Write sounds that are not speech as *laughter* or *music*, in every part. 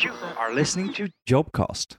You are listening to Jobcast.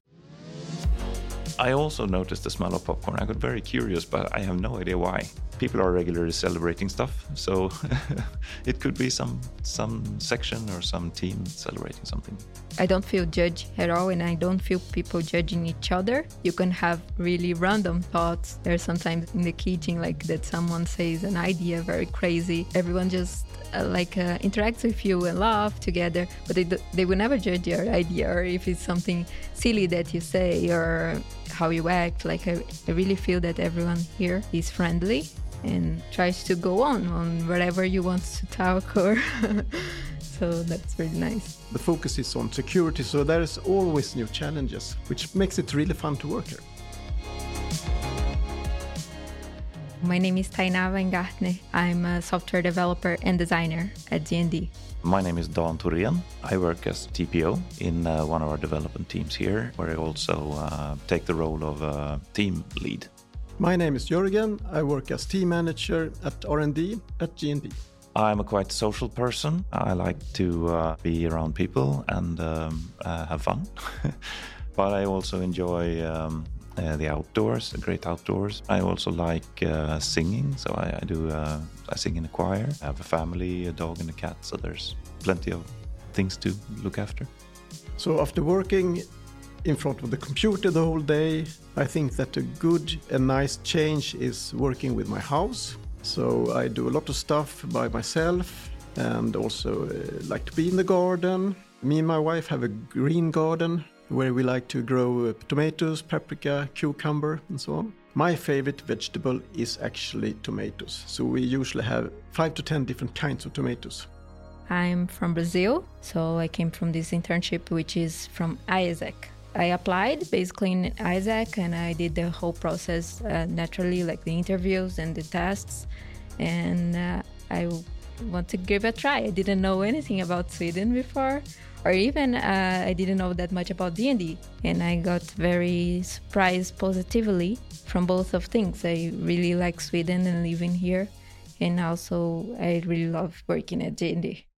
I also noticed the smell of popcorn. I got very curious, but I have no idea why. People are regularly celebrating stuff, so *laughs* it could be some some section or some team celebrating something. I don't feel judged at all, and I don't feel people judging each other. You can have really random thoughts. There's sometimes in the kitchen, like that someone says an idea very crazy. Everyone just uh, like uh, interacts with you and laugh together, but they, do- they will never judge your idea or if it's something silly that you say or how you act. Like I, I really feel that everyone here is friendly and tries to go on on whatever you want to talk or. *laughs* so that's really nice. The focus is on security, so there is always new challenges, which makes it really fun to work here. My name is Thaina Weingartner. I'm a software developer and designer at G&D. My name is Dan Turian. I work as TPO in uh, one of our development teams here, where I also uh, take the role of uh, team lead. My name is Jörgen. I work as team manager at R&D at G&D. I'm a quite social person. I like to uh, be around people and um, uh, have fun. *laughs* but I also enjoy um, uh, the outdoors, the great outdoors. I also like uh, singing, so I, I do. Uh, I sing in a choir. I have a family, a dog, and a cat, so there's plenty of things to look after. So after working in front of the computer the whole day, I think that a good and nice change is working with my house. So I do a lot of stuff by myself and also uh, like to be in the garden. Me and my wife have a green garden where we like to grow uh, tomatoes, paprika, cucumber, and so on. My favorite vegetable is actually tomatoes. So we usually have five to ten different kinds of tomatoes. I'm from Brazil, so I came from this internship, which is from AIESEC. I applied basically in AIESEC and I did the whole process uh, naturally, like the interviews and the tests. And uh, I want to give a try. I didn't know anything about Sweden before, or even uh, I didn't know that much about G&D. And I got very surprised positively from both of things. I really like Sweden and living here. And also I really love working at G&D.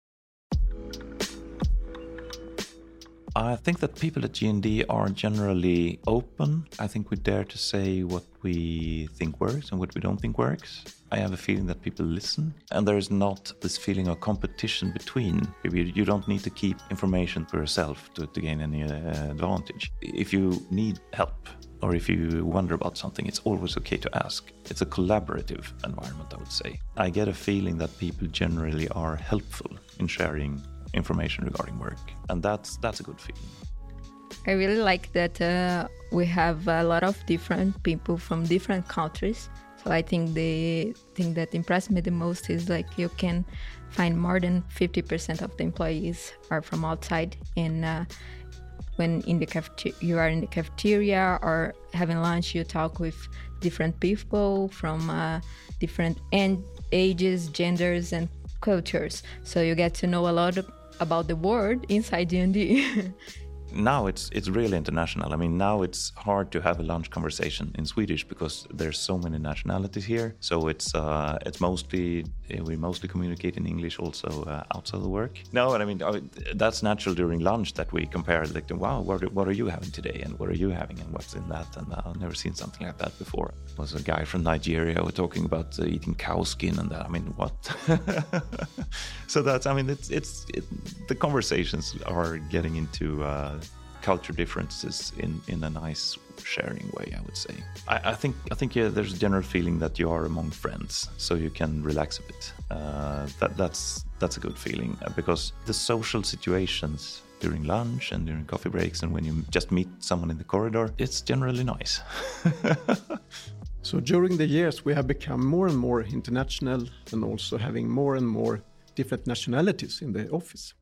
I think that people at G&D are generally open. I think we dare to say what we think works and what we don't think works. I have a feeling that people listen, and there is not this feeling of competition between. You don't need to keep information for yourself to, to gain any uh, advantage. If you need help or if you wonder about something, it's always okay to ask. It's a collaborative environment, I would say. I get a feeling that people generally are helpful in sharing information regarding work, and that's that's a good feeling. I really like that uh, we have a lot of different people from different countries. So I think the thing that impressed me the most is like you can find more than 50% of the employees are from outside. And uh, when in the cafete- you are in the cafeteria or having lunch, you talk with different people from uh, different en- ages, genders, and cultures. So you get to know a lot of about the world inside G&D. *laughs* now it's it's really international. I mean, now it's hard to have a lunch conversation in Swedish because there's so many nationalities here. So it's uh, it's mostly we mostly communicate in English also uh, outside the work. No, and I mean uh, that's natural during lunch that we compare like, wow, what, what are you having today, and what are you having, and what's in that, and uh, I've never seen something like that before. It was a guy from Nigeria talking about uh, eating cow skin, and that. I mean, what? *laughs* so that's I mean, it's it's it, the conversations are getting into uh, culture differences in in a nice sharing way i would say. I, I think i think yeah, there's a general feeling that you are among friends so you can relax a bit. Uh, that that's that's a good feeling uh, because the social situations during lunch and during coffee breaks and when you just meet someone in the corridor it's generally nice. *laughs* So during the years we have become more and more international and also having more and more different nationalities in the office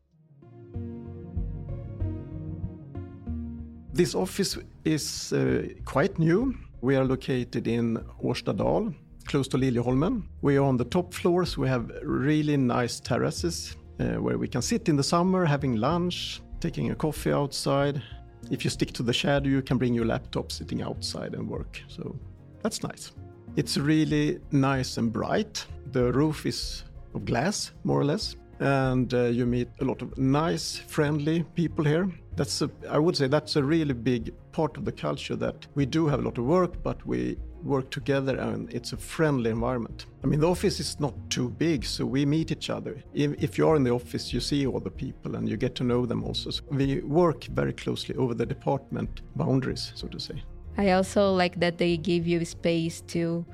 This office is uh, quite new. We are located in Årstadal, close to Liljeholmen. We are on the top floors. We have really nice terraces uh, where we can sit in the summer having lunch, taking a coffee outside. If you stick to the shadow, you can bring your laptop sitting outside and work. So that's nice. It's really nice and bright. The roof is of glass, more or less. And uh, you meet a lot of nice, friendly people here. That's a, I would say that's a really big part of the culture that we do have a lot of work, but we work together and it's a friendly environment. I mean, the office is not too big, so we meet each other. If, you are in the office, you see all the people and you get to know them also. So we work very closely over the department boundaries, so to say. I also like that they give you space to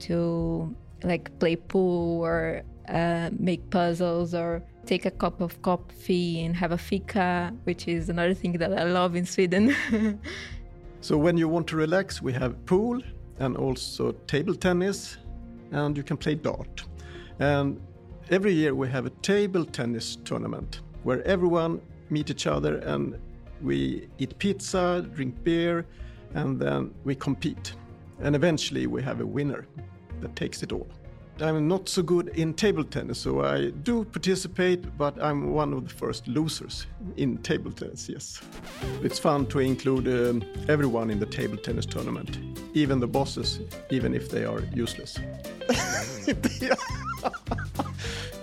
to like play pool or uh, make puzzles or take a cup of coffee and have a fika, which is another thing that I love in Sweden. *laughs* so when you want to relax, we have pool and also table tennis, and you can play dart. And every year we have a table tennis tournament where everyone meet each other and we eat pizza, drink beer, and then we compete. And eventually we have a winner that takes it all. I'm not so good in table tennis, so I do participate, but I'm one of the first losers in table tennis, yes. It's fun to include um, everyone in the table tennis tournament, even the bosses, even if they are useless. *laughs* *laughs*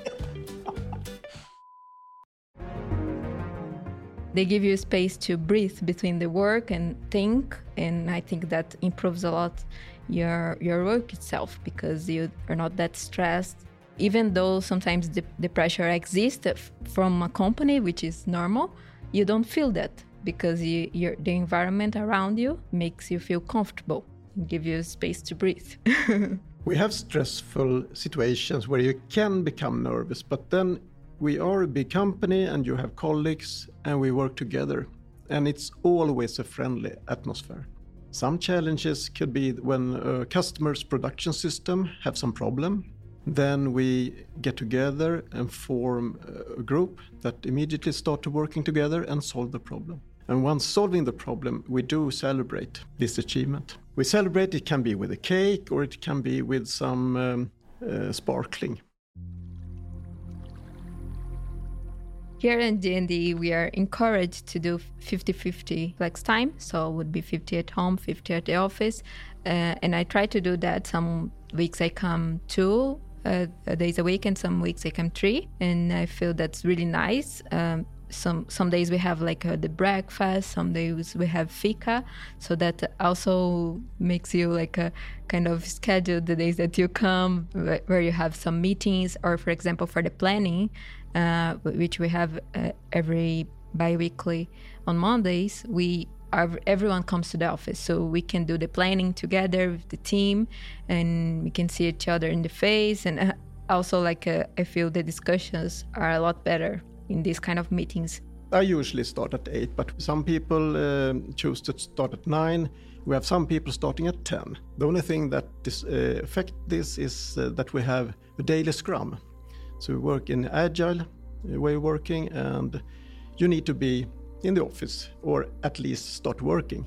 they give you space to breathe between the work and think and i think that improves a lot your your work itself because you are not that stressed. Even though sometimes the, the pressure exists from a company which is normal you don't feel that because you, the environment around you makes you feel comfortable and give you space to breathe. *laughs* We have stressful situations where you can become nervous but then we are a big company and you have colleagues and we work together. And it's always a friendly atmosphere. Some challenges could be when a customer's production system have some problem then we get together and form a group that immediately start working together and solve the problem. And once solving the problem we do celebrate this achievement. We celebrate it can be with a cake or it can be with some um, uh, sparkling Here in G&D, we are encouraged to do 50-50 flex time. So it would be 50 at home, 50 at the office. Uh, and I try to do that. Some weeks I come two uh, days a week and some weeks I come three. And I feel that's really nice. Um, some some days we have like uh, the breakfast some days we have fika so that also makes you like a kind of schedule the days that you come where you have some meetings or for example for the planning uh, which we have uh, every bi-weekly on mondays we everyone comes to the office. So we can do the planning together with the team and we can see each other in the face. And uh, also like uh, i feel the discussions are a lot better in these kind of meetings. I usually start at 8 but some people uh, choose to start at 9 we have some people starting at 10 the only thing that uh, affect this is uh, that we have a daily scrum so we work in agile way of working, and you need to be in the office or at least start working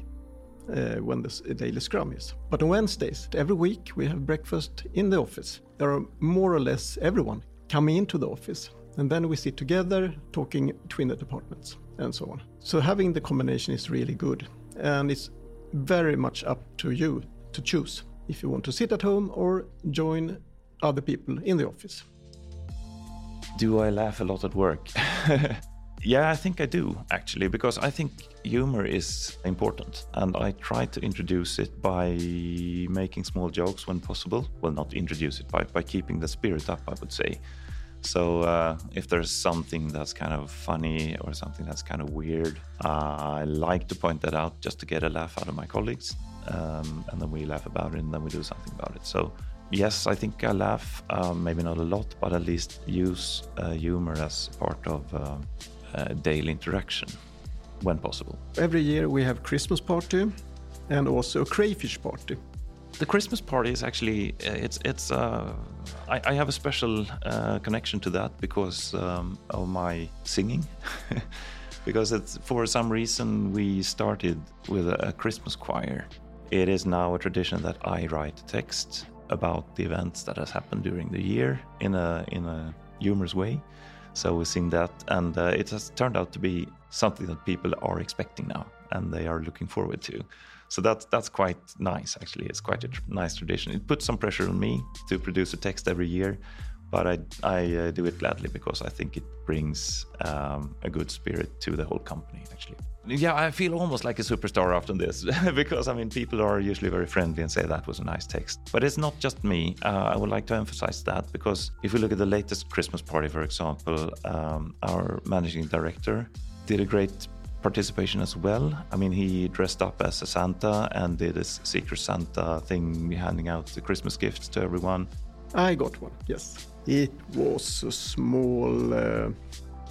uh, when the daily scrum is. But on Wednesdays, every week we have breakfast in the office. There are more or less everyone coming into the office, and then we sit together talking between the departments and so on. So having the combination is really good, and it's very much up to you to choose if you want to sit at home or join other people in the office. Do I laugh a lot at work? *laughs* yeah, I think I do actually, because I think humor is important and I try to introduce it by making small jokes when possible. Well, not introduce it, by, by keeping the spirit up, I would say. So uh, if there's something that's kind of funny or something that's kind of weird, uh, I like to point that out just to get a laugh out of my colleagues. Um, and then we laugh about it and then we do something about it. So yes, I think I laugh, um, maybe not a lot, but at least use uh, humor as part of uh, uh, daily interaction when possible. Every year we have Christmas party and also a crayfish party. The Christmas party is actually uh, it's it's uh, I, I, have a special uh, connection to that because um, of my singing. *laughs* because it's for some reason we started with a, a Christmas choir. It is now a tradition that I write text about the events that has happened during the year in a in a humorous way. So we've seen that, and uh, it has turned out to be something that people are expecting now, and they are looking forward to. So that's that's quite nice, actually. It's quite a tr- nice tradition. It puts some pressure on me to produce a text every year, but I, I uh, do it gladly because I think it brings um, a good spirit to the whole company, actually. Yeah, I feel almost like a superstar after this *laughs* because I mean, people are usually very friendly and say that was a nice text. But it's not just me. Uh, I would like to emphasize that because if we look at the latest Christmas party, for example, um, our managing director did a great participation as well. I mean, he dressed up as a Santa and did a Secret Santa thing, handing out the Christmas gifts to everyone. I got one, yes. It was a small uh,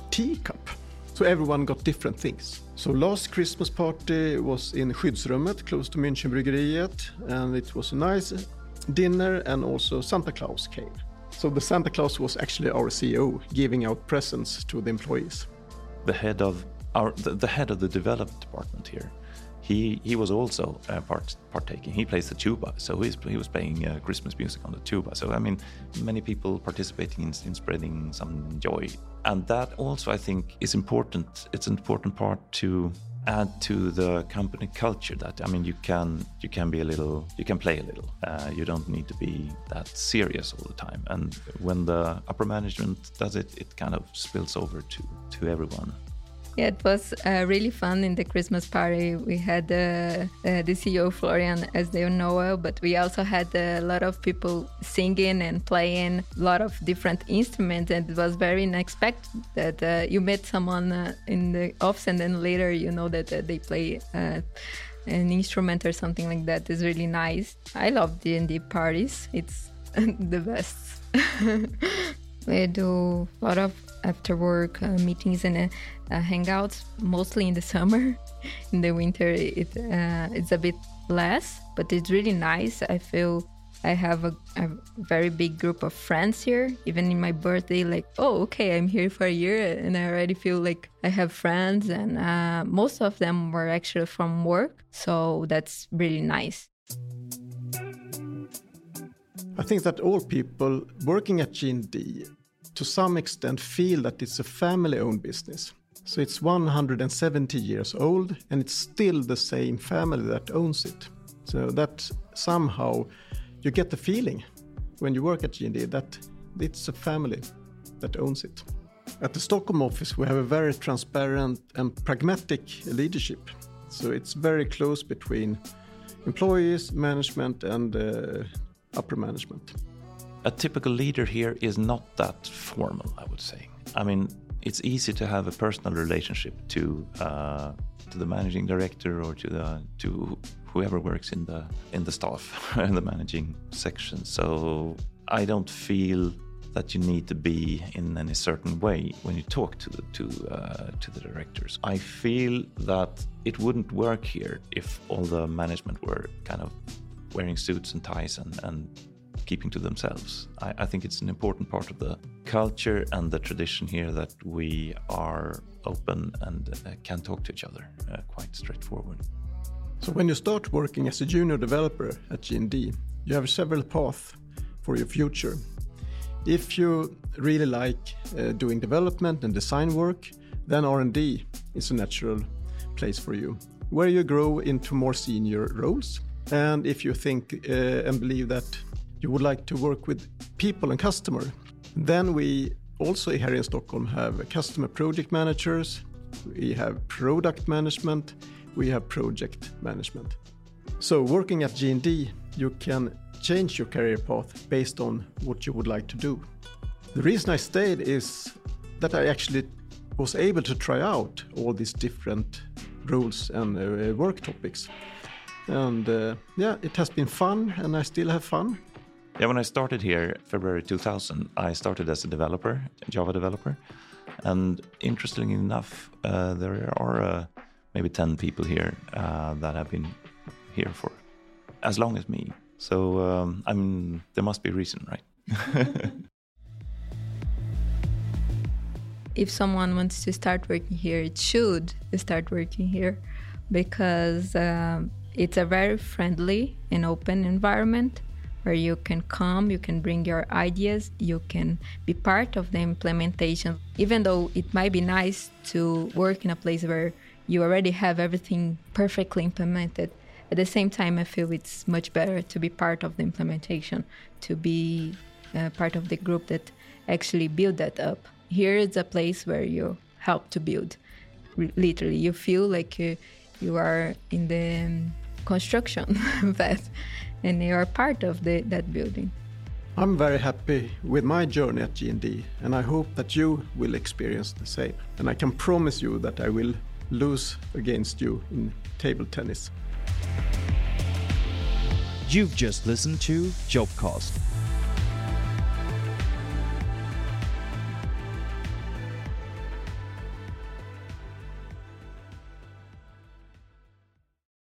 teacup. So everyone got different things. So last Christmas party was in Skyddsrummet close to Münchenbryggeriet and it was a nice dinner and also Santa Claus came. So the Santa Claus was actually our CEO giving out presents to the employees. The head of our the, the head of the development department here he he was also uh, part, partaking. He plays the tuba, so he's, he was playing uh, Christmas music on the tuba. So I mean, many people participating in, in, spreading some joy, and that also I think is important. It's an important part to add to the company culture. That I mean, you can you can be a little, you can play a little. Uh, you don't need to be that serious all the time. And when the upper management does it, it kind of spills over to to everyone. Yeah, it was uh, really fun in the Christmas party. We had uh, uh, the CEO Florian as the Noel, but we also had a lot of people singing and playing a lot of different instruments, and it was very unexpected that uh, you met someone uh, in the office, and then later you know that uh, they play an instrument or something like that. Is really nice. I love G and D parties. It's *laughs* the best. *laughs* we do a lot of after work uh, meetings and uh, uh, hangouts, mostly in the *laughs* summer. in the winter, it uh, it's a bit less, but it's really nice. I feel I have a, a, very big group of friends here. Even in my birthday, like, oh, okay, I'm here for a year, and I already feel like I have friends, and uh, most of them were actually from work, so that's really nice. I think that all people working at G&D to some extent feel that it's a family owned business. So it's 170 years old and it's still the same family that owns it. So that somehow you get the feeling when you work at G&D that it's a family that owns it. At the Stockholm office, we have a very transparent and pragmatic leadership. So it's very close between employees, management, and uh, upper management a typical leader here is not that formal, I would say. I mean, it's easy to have a personal relationship to uh, to the managing director or to the to whoever works in the in the staff *laughs* in the managing section. So I don't feel that you need to be in any certain way when you talk to the to uh, to the directors. I feel that it wouldn't work here if all the management were kind of wearing suits and ties and, and keeping to themselves. I, I, think it's an important part of the culture and the tradition here that we are open and uh, can talk to each other uh, quite straightforward. So when you start working as a junior developer at G&D, you have several paths for your future. If you really like uh, doing development and design work, then R&D is a natural place for you, where you grow into more senior roles. And if you think uh, and believe that you would like to work with people and customer, then we also here in Stockholm have customer project managers, we have product management, we have project management. So working at G&D, you can change your career path based on what you would like to do. The reason I stayed is that I actually was able to try out all these different roles and uh, work topics. And uh, yeah, it has been fun and I still have fun. Yeah, when I started here, February 2000, I started as a developer, Java developer. And interestingly enough, uh, there are uh, maybe 10 people here uh, that have been here for as long as me. So, um, I mean, there must be a reason, right? *laughs* if someone wants to start working here, it should start working here because um, it's a very friendly and open environment where you can come, you can bring your ideas, you can be part of the implementation. Even though it might be nice to work in a place where you already have everything perfectly implemented, at the same time, I feel it's much better to be part of the implementation, to be uh, part of the group that actually build that up. Here is a place where you help to build. Literally, you feel like you, you are in the um, construction *laughs* path and they are part of the, that building. I'm very happy with my journey at G&D and I hope that you will experience the same. And I can promise you that I will lose against you in table tennis. You've just listened to Jobcast.